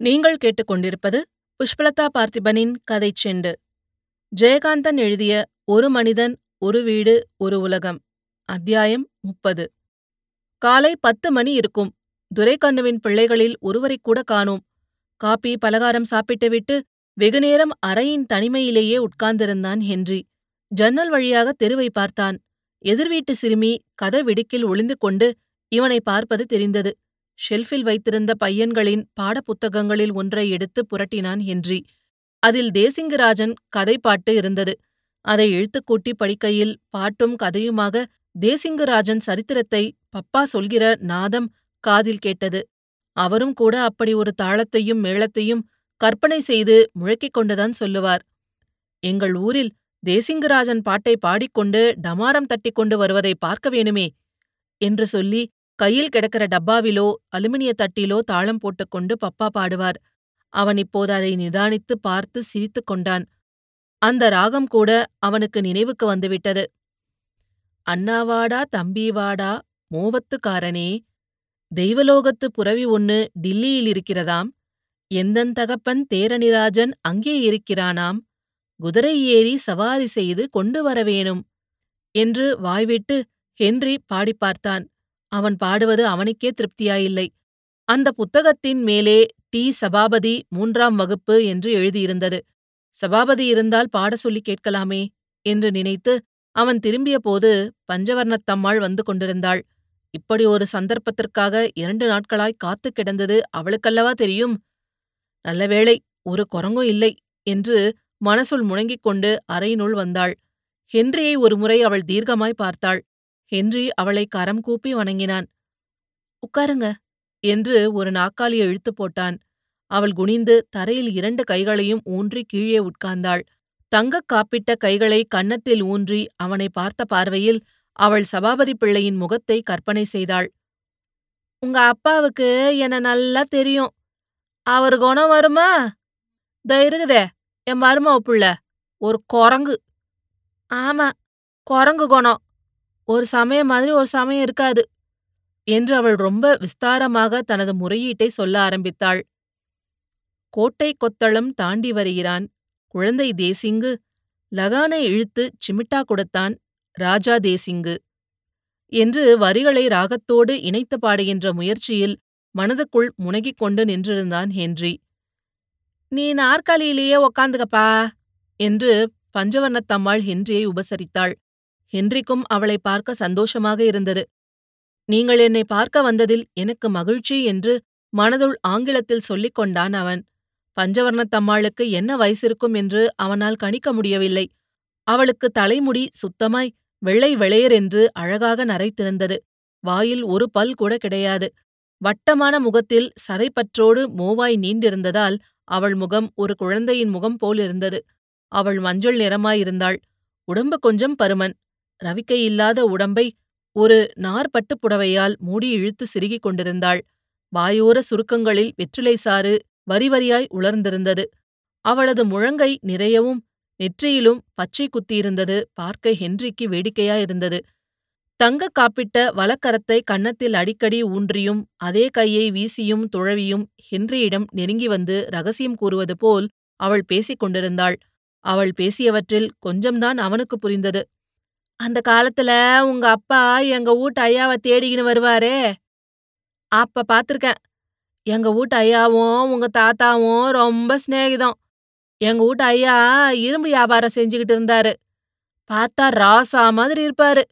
நீங்கள் கேட்டுக்கொண்டிருப்பது புஷ்பலதா பார்த்திபனின் கதை செண்டு. ஜெயகாந்தன் எழுதிய ஒரு மனிதன் ஒரு வீடு ஒரு உலகம் அத்தியாயம் முப்பது. காலை பத்து மணி இருக்கும். துரைக்கண்ணுவின் பிள்ளைகளில் ஒருவரை கூட காணோம். காப்பி பலகாரம் சாப்பிட்டுவிட்டு வெகுநேரம் அறையின் தனிமையிலேயே உட்கார்ந்திருந்தான் ஹென்றி. ஜன்னல் வழியாக தெருவை பார்த்தான். எதிர்வீட்டு சிறுமி கதவிடுக்கில் ஒளிந்து கொண்டு இவனை பார்ப்பது தெரிந்தது. ஷெல்ஃபில் வைத்திருந்த பையன்களின் பாடப்புத்தகங்களில் ஒன்றை எடுத்து புரட்டினான் ஹென்றி. அதில் தேசிங்கராஜன் கதைப்பாட்டு இருந்தது. அதை இழுத்துக்கூட்டி படிக்கையில் பாட்டும் கதையுமாக தேசிங்கராஜன் சரித்திரத்தை பப்பா சொல்கிற நாதம் காதில் கேட்டது. அவரும் கூட அப்படி ஒரு தாளத்தையும் மேளத்தையும் கற்பனை செய்து முழக்கிக் கொண்டுதான் சொல்லுவார். எங்கள் ஊரில் தேசிங்கராஜன் பாட்டை பாடிக்கொண்டு டமாரம் தட்டிக் கொண்டு வருவதை பார்க்க வேணுமே என்று சொல்லி கையில் கிடக்கிற டப்பாவிலோ அலுமினிய தட்டிலோ தாளம் போட்டுக்கொண்டு பப்பா பாடுவார். அவன் இப்போது அதை நிதானித்து பார்த்து சிரித்துக் கொண்டான். அந்த ராகம் கூட அவனுக்கு நினைவுக்கு வந்துவிட்டது. அண்ணாவாடா தம்பிவாடா மோவத்துக்காரனே தெய்வலோகத்து புரவி ஒன்னு டில்லியில் இருக்கிறதாம். எந்தன் தகப்பன் தேரணிராஜன் அங்கே இருக்கிறானாம். குதிரை ஏறி சவாரி செய்து கொண்டு வரவேணும் என்று வாய்விட்டு ஹென்றி பாடிப் பார்த்தான். அவன் பாடுவது அவனுக்கே திருப்தியாயில்லை. அந்த புத்தகத்தின் மேலே டி. சபாபதி மூன்றாம் வகுப்பு என்று எழுதியிருந்தது. சபாபதி இருந்தால் பாட சொல்லி கேட்கலாமே என்று நினைத்து அவன் திரும்பியபோது பஞ்சவர்ணத்தம்மாள் வந்து கொண்டிருந்தாள். இப்படி ஒரு சந்தர்ப்பத்திற்காக இரண்டு நாட்களாய் காத்து கிடந்தது அவளுக்கல்லவா தெரியும்? நல்ல வேளை ஒரு குரங்கும் இல்லை என்று மனசுள் முணங்கிக் கொண்டு அறையினுள் வந்தாள். ஹென்ரியை ஒருமுறை அவள் தீர்க்கமாய் பார்த்தாள். ஹென்றி அவளை கரம் கூப்பி வணங்கினான். உட்காருங்க என்று ஒரு நாக்காளியை இழுத்து போட்டான். அவள் குனிந்து தரையில் இரண்டு கைகளையும் ஊன்றி கீழே உட்கார்ந்தாள். தங்கக் காப்பிட்ட கைகளை கன்னத்தில் ஊன்றி அவனை பார்த்த பார்வையில் அவள் சபாபதி பிள்ளையின் முகத்தை கற்பனை செய்தாள். உங்க அப்பாவுக்கு என்ன நல்லா தெரியும். அவர் குணம் வருமா? த இருக்குதே என் மருமவ புள்ள. ஒரு குரங்கு. ஆமா குரங்கு குணம். ஒரு சமயம் மாதிரி ஒரு சமயம் இருக்காது. என்று அவள் ரொம்ப விஸ்தாரமாக தனது முறையீட்டை சொல்ல ஆரம்பித்தாள். கோட்டை கொத்தளம் தாண்டி வருகிறான். குழந்தை தேசிங்கு லகானை இழுத்து சிமிட்டா கொடுத்தான். ராஜா தேசிங்கு என்று வரிகளை ராகத்தோடு இணைத்து பாடுகின்ற முயற்சியில் மனதுக்குள் முனகிக் கொண்டு நின்றிருந்தான் ஹென்றி. நீ நாற்காலியிலேயே உக்காந்துக்கப்பா என்று பஞ்சவர்ணத்தம்மாள் ஹென்றியை உபசரித்தாள். ஹென்றிக்கும் அவளை பார்க்க சந்தோஷமாக இருந்தது. நீங்கள் என்னை பார்க்க வந்ததில் எனக்கு மகிழ்ச்சி என்று மனதுள் ஆங்கிலத்தில் சொல்லிக் கொண்டான் அவன். பஞ்சவர்ணத்தம்மாளுக்கு என்ன வயசிருக்கும் என்று அவனால் கணிக்க முடியவில்லை. அவளுக்கு தலைமுடி சுத்தமாய் வெள்ளை வெளையர் என்று அழகாக நரைத்திருந்தது. வாயில் ஒரு பல் கூட கிடையாது. வட்டமான முகத்தில் சதைப்பற்றோடு மோவாய் நீண்டிருந்ததால் அவள் முகம் ஒரு குழந்தையின் முகம் போலிருந்தது. அவள் மஞ்சள் நிறமாயிருந்தாள். உடம்பு கொஞ்சம் பருமன். ரவிக்கை இல்லாத உடம்பை ஒரு நார்பட்டுப் புடவையால் மூடி இழுத்து சிறுகிக் கொண்டிருந்தாள். வாயோர சுருக்கங்களில் வெற்றிலை சாறு வரிவரியாய் உலர்ந்திருந்தது. அவளது முழங்கை நிறையவும் நெற்றியிலும் பச்சை குத்தியிருந்தது. பார்க்க ஹென்றிக்கு வேடிக்கையாயிருந்தது. தங்க காப்பிட்ட வலக்கரத்தை கன்னத்தில் அடிக்கடி ஊன்றியும் அதே கையை வீசியும் துழவியும் ஹென்ரியிடம் நெருங்கி வந்து ரகசியம் கூறுவது போல் அவள் பேசிக் கொண்டிருந்தாள். அவள் பேசியவற்றில் கொஞ்சம்தான் அவனுக்கு புரிந்தது. அந்த காலத்துல உங்க அப்பா எங்க வீட்டு ஐயாவை தேடிக்கின்னு வருவாரே. அப்ப பாத்திருக்கேன். எங்க வீட்டு ஐயாவும் உங்க தாத்தாவும் ரொம்ப சிநேகிதம். எங்க வீட்டு ஐயா இரும்பு வியாபாரம் செஞ்சுக்கிட்டு இருந்தாரு. பார்த்தா ராசா மாதிரி இருப்பாரு.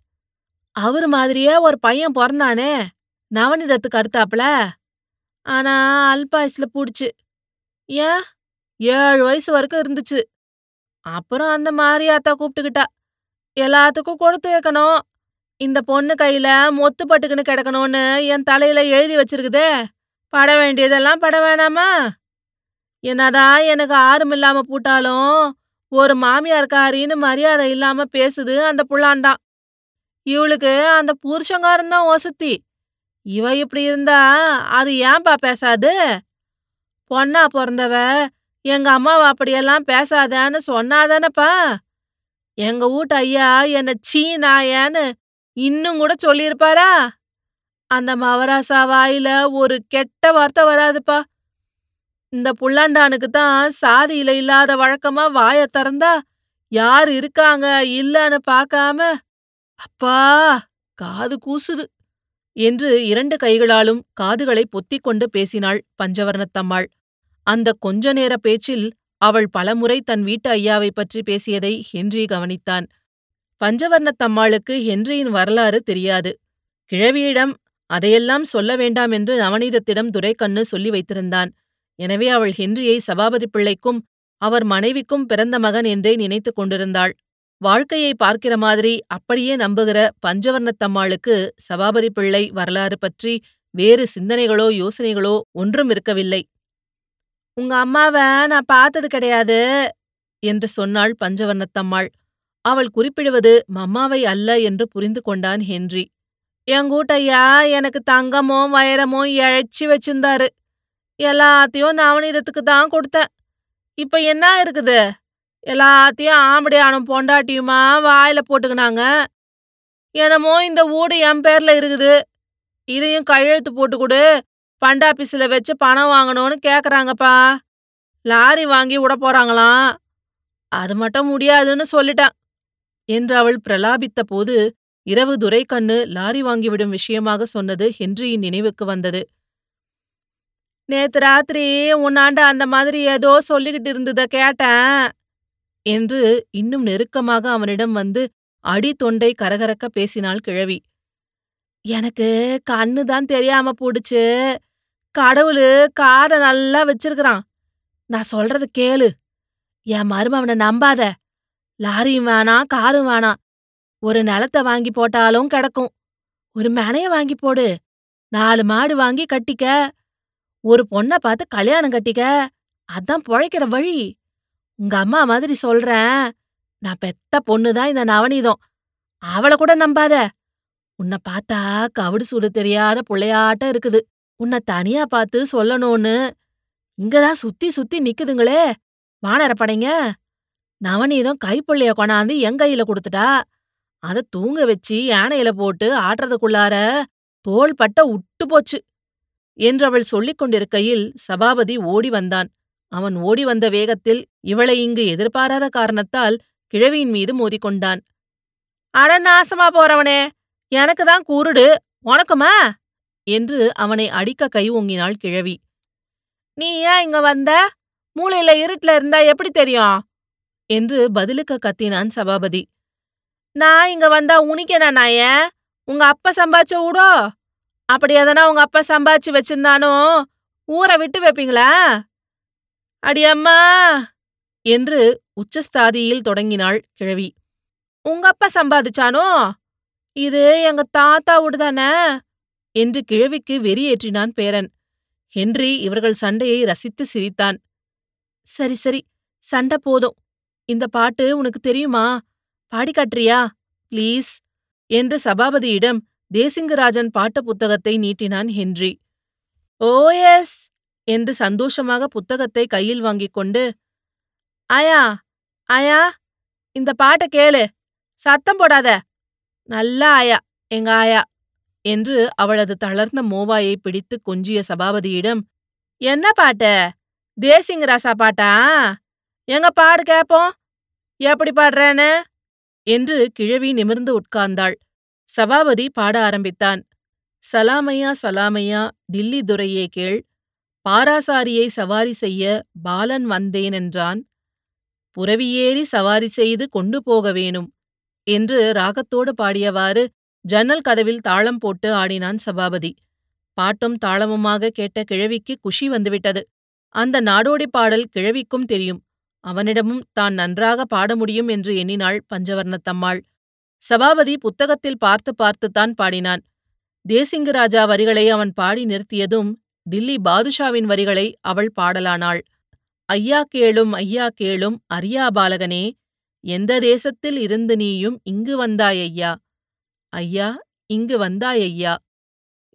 அவரு மாதிரியே ஒரு பையன் பிறந்தானே. நவநீதத்துக்கு அடுத்தாப்புல. ஆனா அல்பாயுஸ்ல பூடிச்சு. ஏன்? ஏழு வயசு வரைக்கும் இருந்துச்சு. அப்புறம் அந்த மாரியாத்தா கூப்பிட்டுக்கிட்டா. எல்லாத்துக்கும் கொடுத்து வைக்கணும். இந்த பொண்ணு கையில மொத்து பட்டுக்குன்னு கிடக்கணும்னு என் தலையில எழுதி வச்சிருக்குதே. பட வேண்டியதெல்லாம் பட வேணாமா? என்னதான் எனக்கு ஆருமில்லாம இல்லாம பூட்டாலும் ஒரு மாமியார்காரின்னு மரியாதை இல்லாம பேசுது அந்த புள்ளாண்டான் இவளுக்கு அந்த புருஷங்காரன் தான் ஒசுத்தி இவ இப்படி இருந்தா அது ஏன்பா பேசாது? பொண்ணா பிறந்தவ எங்க அம்மாவை அப்படியெல்லாம் பேசாதேன்னு சொன்னாதானப்பா? எங்க வீட்டு ஐயா என்ன சீ நாயன்னு இன்னும் கூட சொல்லியிருப்பாரா? அந்த மவராசா வாயில ஒரு கெட்ட வார்த்தை வராதுப்பா. இந்த புல்லாண்டானுக்கு தான் சாதியில இல்லாத வழக்கமா வாய திறந்தா யார் இருக்காங்க இல்லன்னு பார்க்காம அப்பா காது கூசுது என்று இரண்டு கைகளாலும் காதுகளை பொத்திக் கொண்டு பேசினாள் பஞ்சவர்ணத்தம்மாள். அந்த கொஞ்ச நேர பேச்சில் அவள் பலமுறை தன் வீட்டு ஐயாவைப் பற்றி பேசியதை ஹென்றி கவனித்தான். பஞ்சவர்ணத்தம்மாளுக்கு ஹென்ரியின் வரலாறு தெரியாது. கிழவியிடம் அதையெல்லாம் சொல்ல வேண்டாம் என்று நவநீதத்திடம் துரைக்கண்ணு சொல்லி வைத்திருந்தான். எனவே அவள் ஹென்ரியை சபாபதி பிள்ளைக்கும் அவர் மனைவிக்கும் பிறந்த மகன் என்றே நினைத்துக் கொண்டிருந்தாள். வாழ்க்கையை பார்க்கிற மாதிரி அப்படியே நம்புகிற பஞ்சவர்ணத்தம்மாளுக்கு சபாபதி பிள்ளை வரலாறு பற்றி வேறு சிந்தனைகளோ யோசனைகளோ ஒன்றும் இருக்கவில்லை. உங்க அம்மாவ நான் பார்த்தது கிடையாது என்று சொன்னாள் பஞ்சவர்ணத்தம்மாள். அவள் குறிப்பிடுவது மம்மாவை அல்ல என்று புரிந்து கொண்டான் ஹென்றி. எங்கூட்டையா எனக்கு தங்கமோ வைரமோ இழைச்சி வச்சிருந்தாரு. எல்லாத்தையும் நவநீதத்துக்கு தான் கொடுத்தேன். இப்ப என்ன இருக்குது? எல்லாத்தையும் ஆம்படியானும் பொண்டாட்டியுமா வாயில போட்டுக்கினாங்க? என்னமோ இந்த வீடு என் பேர்ல இருக்குது. இதையும் கையெழுத்து போட்டு கொடு. பண்டாபீஸில் வச்சு பணம் வாங்கணும்னு கேக்குறாங்கப்பா. லாரி வாங்கி விட போறாங்களாம். அது மட்டும் முடியாதுன்னு சொல்லிட்டான். என்று அவள் பிரலாபித்த போது இரவு துரைக்கண்ணு லாரி வாங்கிவிடும் விஷயமாக சொன்னது ஹென்ரியின் நினைவுக்கு வந்தது. நேத்து ராத்திரி உன்னாண்ட அந்த மாதிரி ஏதோ சொல்லிக்கிட்டு இருந்தத கேட்டேன். என்று இன்னும் நெருக்கமாக அவனிடம் வந்து அடி தொண்டை கரகரக்க பேசினாள் கிழவி. எனக்கு கண்ணு தான் தெரியாம போடுச்சு. கடவுளு காதை நல்லா வச்சிருக்கிறான். நான் சொல்றது கேளு. என் மருமவனை நம்பாத. லாரியும் வேணாம் காரும் வேணாம். ஒரு நிலத்தை வாங்கி போட்டாலும் கிடக்கும். ஒரு மனைய வாங்கி போடு. நாலு மாடு வாங்கி கட்டிக்க. ஒரு பொண்ணை பார்த்து கல்யாணம் கட்டிக்க. அதான் பொழைக்கிற வழி. உங்க அம்மா மாதிரி சொல்றேன். நான் பெத்த பொண்ணுதான் இந்த நவநீதம். அவளை கூட நம்பாத. உன்னை பார்த்தா கவுடு சூடு தெரியாத புள்ளையாட்டம் இருக்குது. உன்னை தனியா பார்த்து சொல்லணும்னு. இங்கதான் சுத்தி சுத்தி நிக்குதுங்களே. வானரப்படைங்க நவநீதம் கைப்புள்ளைய கொண்டாந்து என் கையில கொடுத்துட்டா. அத தூங்க வச்சு யானையில போட்டு ஆட்டுறதுக்குள்ளார தோள் பட்ட உட்டு போச்சு. என்றவள் சொல்லிக் கொண்டிருக்கையில் சபாபதி ஓடி வந்தான். அவன் ஓடி வந்த வேகத்தில் இவளை இங்கு எதிர்பாராத காரணத்தால் கிழவியின் மீது மோதிக்கொண்டான். அட நாசமா போறவனே! எனக்கு தான் கூருடு. உனக்குமா? என்று அவனை அடிக்க கை ஓங்கினாள் கிழவி. நீ ஏன் இங்க வந்த? மூளையில இருட்டுல இருந்தா எப்படி தெரியும்? என்று பதிலுக்கு கத்தினான் சபாபதி. நான் இங்க வந்தா உனிக்கேனா என்ன உங்க அப்பா சம்பாதிச்ச ஊடோ அப்படி எதனா உங்க அப்பா சம்பாதிச்சு வச்சிருந்தானோ ஊரை விட்டு வைப்பீங்களா? அடியம்மா என்று உச்சஸ்தாதியில் தொடங்கினாள் கிழவி. உங்க அப்பா சம்பாதிச்சானோ? இது எங்க தாத்தா தானே? என்று கிழவிக்கு வெறியேற்றினான் பேரன். ஹென்றி இவர்கள் சண்டையை ரசித்து சிரித்தான். சரி சரி சண்டை போதும். இந்த பாட்டு உனக்கு தெரியுமா? பாடி ப்ளீஸ். என்று சபாபதியிடம் தேசிங்கராஜன் பாட்ட புத்தகத்தை நீட்டினான் ஹென்றி. ஓ எஸ். என்று சந்தோஷமாக புத்தகத்தை கையில் வாங்கிக் கொண்டு ஆயா ஆயா இந்த பாட்டை கேளு. சத்தம் போடாத. நல்ல ஆயா எங்க ஆயா. என்று அவளது தளர்ந்த மோவாயை பிடித்து கொஞ்சிய சபாபதியிடம் என்ன பாட்டு? தேசிங்க ராசா பாட்டா? எங்க பாடு கேப்போம்? எப்படி பாடுறேன்னு? என்று கிழவி நிமிர்ந்து உட்கார்ந்தாள். சபாபதி பாட ஆரம்பித்தான். சலாமையா சலாமையா டில்லி துரையே கேள். பாராசாரியை சவாரி செய்ய பாலன் வந்தேன் என்றான். புறவியேறி சவாரி செய்து கொண்டு போக வேணும் என்று ராகத்தோடு பாடியவாறு ஜன்னல் கதவில் தாளம் போட்டு ஆடினான் சபாபதி. பாட்டும் தாளமுமாக கேட்ட கிழவிக்கு குஷி வந்துவிட்டது. அந்த நாடோடி பாடல் கிழவிக்கும் தெரியும். அவனிடமும் தான் நன்றாக பாட முடியும் என்று எண்ணினாள் பஞ்சவர்ணத்தம்மாள். சபாபதி புத்தகத்தில் பார்த்து பார்த்துத்தான் பாடினான். தேசிங்கு ராஜா வரிகளை அவன் பாடி நிறுத்தியதும் டில்லி பாதுஷாவின் வரிகளை அவள் பாடலானாள். ஐயா கேளும் ஐயா கேளும் அரியா பாலகனே எந்த தேசத்தில் இருந்து நீயும் இங்கு வந்தாய் ஐயா? ஐயா இங்கு வந்தாயையா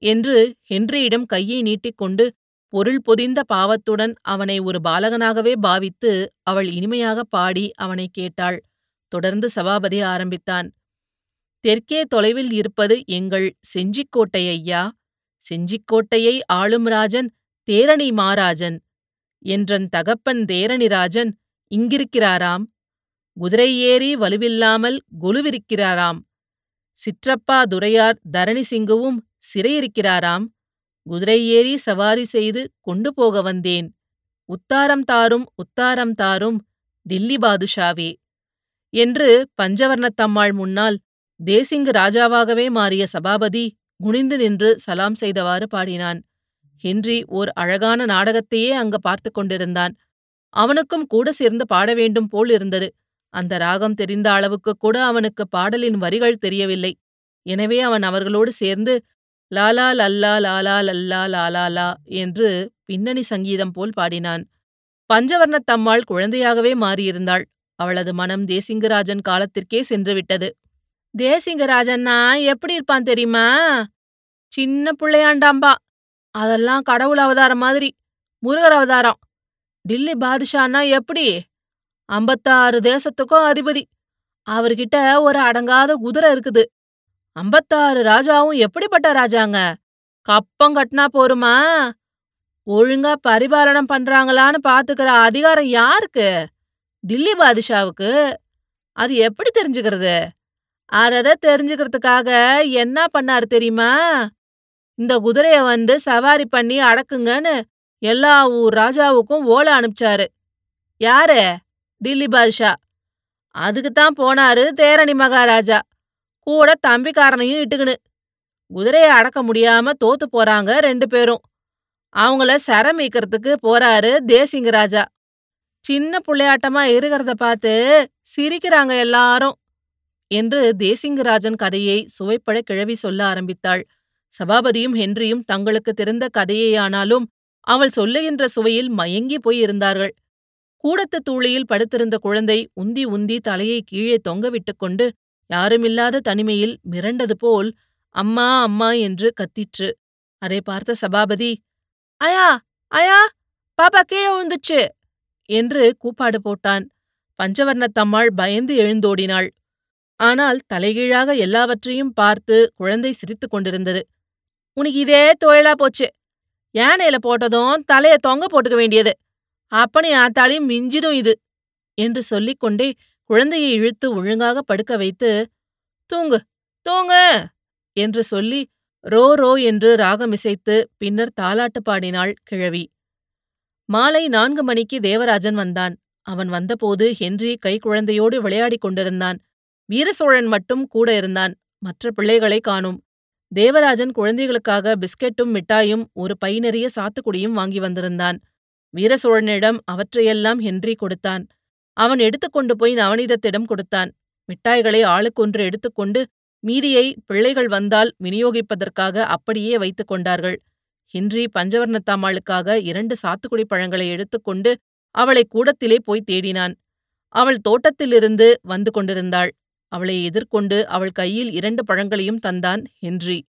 என்று ஹென்ரியிடம் கையை நீட்டிக்கொண்டு பொருள் பொதிந்த பாவத்துடன் அவனை ஒரு பாலகனாகவே பாவித்து அவள் இனிமையாகப் பாடி அவனை கேட்டாள். தொடர்ந்து சபாபதி ஆரம்பித்தான். தெற்கே தொலைவில் இருப்பது எங்கள் செஞ்சிக்கோட்டை ஐயா! செஞ்சிக்கோட்டையை ஆளும் ராஜன் தேரணி மாராஜன்! என்றன் தகப்பன் தேரணிராஜன் இங்கிருக்கிறாராம்! குதிரை ஏறி வலுவில்லாமல் கொலுவிருக்கிறாராம்! சிற்றப்பா துரையார் தரணி சிங்குவும் சிறையிருக்கிறாராம். குதிரை ஏறி சவாரி செய்து கொண்டு போக வந்தேன். உத்தாரம் தாரும் உத்தாரம் தாரும் டில்லி பாதுஷாவே. என்று பஞ்சவர்ணத்தம்மாள் முன்னால் தேசிங்கு ராஜாவாகவே மாறிய சபாபதி குனிந்து நின்று சலாம் செய்தவாறு பாடினான். ஹென்றி ஓர் அழகான நாடகத்தையே அங்கு பார்த்து கொண்டிருந்தான். அவனுக்கும் கூட சேர்ந்து பாட வேண்டும் போல் இருந்தது. அந்த ராகம் தெரிந்த அளவுக்கு கூட அவனுக்கு பாடலின் வரிகள் தெரியவில்லை. எனவே அவன் அவர்களோடு சேர்ந்து லாலா லல்லா லாலா லல்லா லாலா லா என்று பின்னணி சங்கீதம் போல் பாடினான். பஞ்சவர்ணத்தம்மாள் குழந்தையாகவே மாறியிருந்தாள். அவளது மனம் தேசிங்கராஜன் காலத்திற்கே சென்றுவிட்டது. தேசிங்கராஜன்னா எப்படி இருப்பான் தெரியுமா? சின்ன பிள்ளையாண்டாம்பா. அதெல்லாம் கடவுள் அவதாரம் மாதிரி முருகர் அவதாரம். டில்லி பாதுஷான்னா எப்படி? ஐம்பத்தாறு தேசத்துக்கும் அதிபதி. அவர்கிட்ட ஒரு அடங்காத குதிரை இருக்குது. ஐம்பத்தாறு ராஜாவும் எப்படிப்பட்ட ராஜாங்க? கப்பம் கட்டினா போருமா? ஒழுங்கா பரிபாலனம் பண்றாங்களான்னு பாத்துக்கிற அதிகாரம் யாருக்கு? டில்லி பாதுஷாவுக்கு. அது எப்படி தெரிஞ்சுக்கிறது? அதத தெரிஞ்சுக்கிறதுக்காக என்ன பண்ணாரு தெரியுமா? இந்த குதிரைய வந்து சவாரி பண்ணி அடக்குங்கன்னு எல்லா ஊர் ராஜாவுக்கும் ஓலை அனுப்பிச்சாரு. யாரு? டில்லி பாதுஷா. அதுக்குத்தான் போனாரு தேரணி மகாராஜா. கூட தம்பிக்காரனையும் இட்டுக்குனு. குதிரைய அடக்க முடியாம தோத்து போறாங்க ரெண்டு பேரும். அவங்கள சரமீக்கிறதுக்கு போறாரு தேசிங்க ராஜா. சின்ன புள்ளையாட்டமா இருக்கிறத பார்த்து சிரிக்கிறாங்க எல்லாரும். என்று தேசிங்கராஜன் கதையை சுவைப்பட கிழவி சொல்ல ஆரம்பித்தாள். சபாபதியும் ஹென்ரியும் தங்களுக்கு தெரிந்த கதையேயானாலும் அவள் சொல்லுகின்ற சுவையில் மயங்கி போயிருந்தார்கள் கூடத்துத் தூளியில் படுத்திருந்த குழந்தை உந்தி உந்தி தலையை கீழே தொங்கவிட்டுக் கொண்டு யாருமில்லாத தனிமையில் மிரண்டது போல் அம்மா அம்மா என்று கத்திற்று. அதை பார்த்த சபாபதி! அயா அயா பாப்பா கீழே விழுந்துச்சு! என்று கூப்பாடு போட்டான். பஞ்சவர்ணத்தம்மாள் பயந்து எழுந்தோடினாள். ஆனால் தலைகீழாக எல்லாவற்றையும் பார்த்து குழந்தை சிரித்துக் கொண்டிருந்தது. உனக்கு இதே தொழிலா போச்சு. யானையில போட்டதும் தலைய தொங்க போட்டுக்க வேண்டியது. அப்பனை ஆத்தாளையும் மிஞ்சிடும் இது என்று சொல்லிக் கொண்டே குழந்தையை இழுத்து ஒழுங்காக படுக்க வைத்து தூங்கு தூங்கு என்று சொல்லி ரோ ரோ என்று ராகமிசைத்து பின்னர் தாலாட்டு பாடினாள் கிழவி. மாலை நான்கு மணிக்கு தேவராஜன் வந்தான். அவன் வந்தபோது ஹென்றி கைக்குழந்தையோடு விளையாடிக் கொண்டிருந்தான். வீரசோழன் மட்டும் கூட இருந்தான். மற்ற பிள்ளைகளை காணும். தேவராஜன் குழந்தைகளுக்காக பிஸ்கெட்டும் மிட்டாயும் ஒரு பை நிறைய சாத்துக்குடியும் வாங்கி வந்திருந்தான். வீரசோழனிடம் அவற்றையெல்லாம் ஹென்றி கொடுத்தான். அவன் எடுத்துக்கொண்டு போய் நவநீதத்திடம் கொடுத்தான். மிட்டாய்களை ஆளுக்கொன்று எடுத்துக்கொண்டு மீதியை பிள்ளைகள் வந்தால் விநியோகிப்பதற்காக அப்படியே வைத்துக் கொண்டார்கள். ஹென்றி பஞ்சவர்ணத்தாமாளுக்காக இரண்டு சாத்துக்குடி பழங்களை எடுத்துக்கொண்டு அவளை கூடத்திலே போய் தேடினான். அவள் தோட்டத்திலிருந்து வந்து கொண்டிருந்தாள். அவளை எதிர்கொண்டு அவள் கையில் இரண்டு பழங்களையும் தந்தான் ஹென்றி.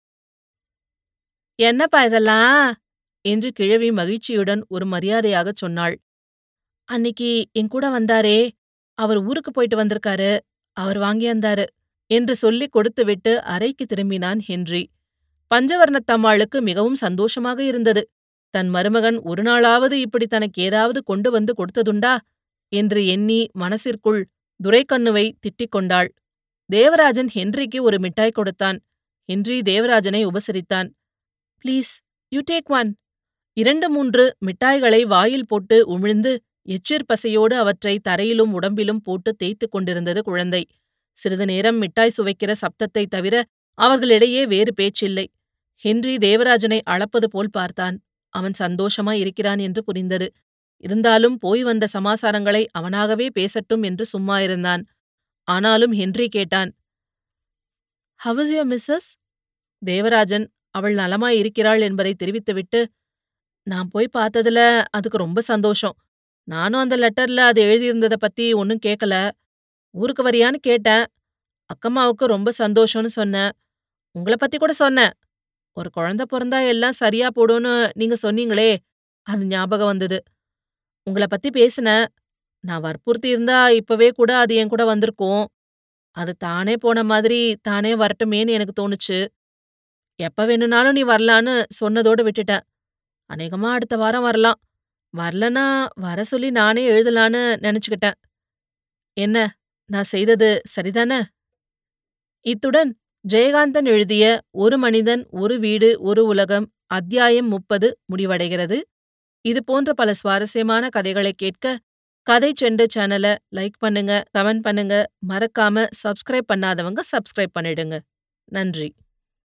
என்னப்பா இதெல்லாம்? என்று கிழவி மகிழ்ச்சியுடன் ஒரு மரியாதையாகச் சொன்னாள். அன்னிக்கு என் கூட வந்தாரே. அவர் ஊருக்கு போயிட்டு வந்திருக்காரு. அவர் வாங்கியந்தாரு என்று சொல்லிக் கொடுத்துவிட்டு அறைக்கு திரும்பினான் ஹென்றி. பஞ்சவர்ணத்தம்மாளுக்கு மிகவும் சந்தோஷமாக இருந்தது. தன் மருமகன் ஒரு நாளாவது இப்படி தனக்கு ஏதாவது கொண்டு வந்து கொடுத்ததுண்டா? என்று எண்ணி மனசிற்குள் துரைக்கண்ணுவை திட்டிக் கொண்டாள். தேவராஜன் ஹென்றிக்கு ஒரு மிட்டாய் கொடுத்தான். ஹென்றி தேவராஜனை உபசரித்தான். ப்ளீஸ் யூ டேக் ஒன் இரண்டு மூன்று மிட்டாய்களை வாயில் போட்டு உமிழ்ந்து எச்சிற் பசையோடு அவற்றை தரையிலும் உடம்பிலும் போட்டு தேய்த்துக் கொண்டிருந்தது குழந்தை. சிறிது நேரம் மிட்டாய் சுவைக்கிற சப்தத்தை தவிர அவர்களிடையே வேறு பேச்சில்லை. ஹென்றி தேவராஜனை அளப்பது போல் பார்த்தான். அவன் சந்தோஷமாய் இருக்கிறான் என்று புரிந்தது. இருந்தாலும் போய் வந்த சமாசாரங்களை அவனாகவே பேசட்டும் என்று சும்மா இருந்தான். ஆனாலும் ஹென்றி கேட்டான் ஹவஸ் யோ மிஸ்ஸஸ் தேவராஜன் அவள் நலமாய் இருக்கிறாள் என்பதை தெரிவித்துவிட்டு நான் போய் பார்த்ததுல அதுக்கு ரொம்ப சந்தோஷம். நானும் அந்த லெட்டர்ல அது எழுதியிருந்தத பத்தி ஒன்னும் கேட்கல ஊருக்கு வரியான்னு கேட்டேன். அக்கம்மாவுக்கு ரொம்ப சந்தோஷம்னு சொன்னேன். உங்கள பத்தி கூட சொன்னேன். ஒரு குழந்தை பிறந்தா எல்லாம் சரியா போடும்னு நீங்க சொன்னீங்களே அது ஞாபகம் வந்தது. உங்கள பத்தி பேசினேன். நான் வற்புறுத்தி இருந்தா இப்பவே கூட அது என் கூட வந்திருக்கும். அது தானே போன மாதிரி தானே வரட்டுமேன்னு எனக்கு தோணுச்சு. எப்ப வேணும்னாலும் நீ வரலான்னு சொன்னதோடு விட்டுட்டேன். அநேகமா அடுத்த வாரம் வரலாம் வரலன்னா வர சொல்லி நானே எழுதலான்னு நினைச்சுக்கிட்டேன். என்ன, நான் செய்தது சரிதானே? இத்துடன் ஜெயகாந்தன் எழுதிய ஒரு மனிதன் ஒரு வீடு ஒரு உலகம் அத்தியாயம் முப்பது முடிவடைகிறது. இது போன்ற பல சுவாரஸ்யமான கதைகளை கேட்க கதை செண்டு சேனல லைக் பண்ணுங்க, கமெண்ட் பண்ணுங்க, மறக்காம சப்ஸ்கிரைப் பண்ணாதவங்க சப்ஸ்கிரைப் பண்ணிடுங்க. நன்றி.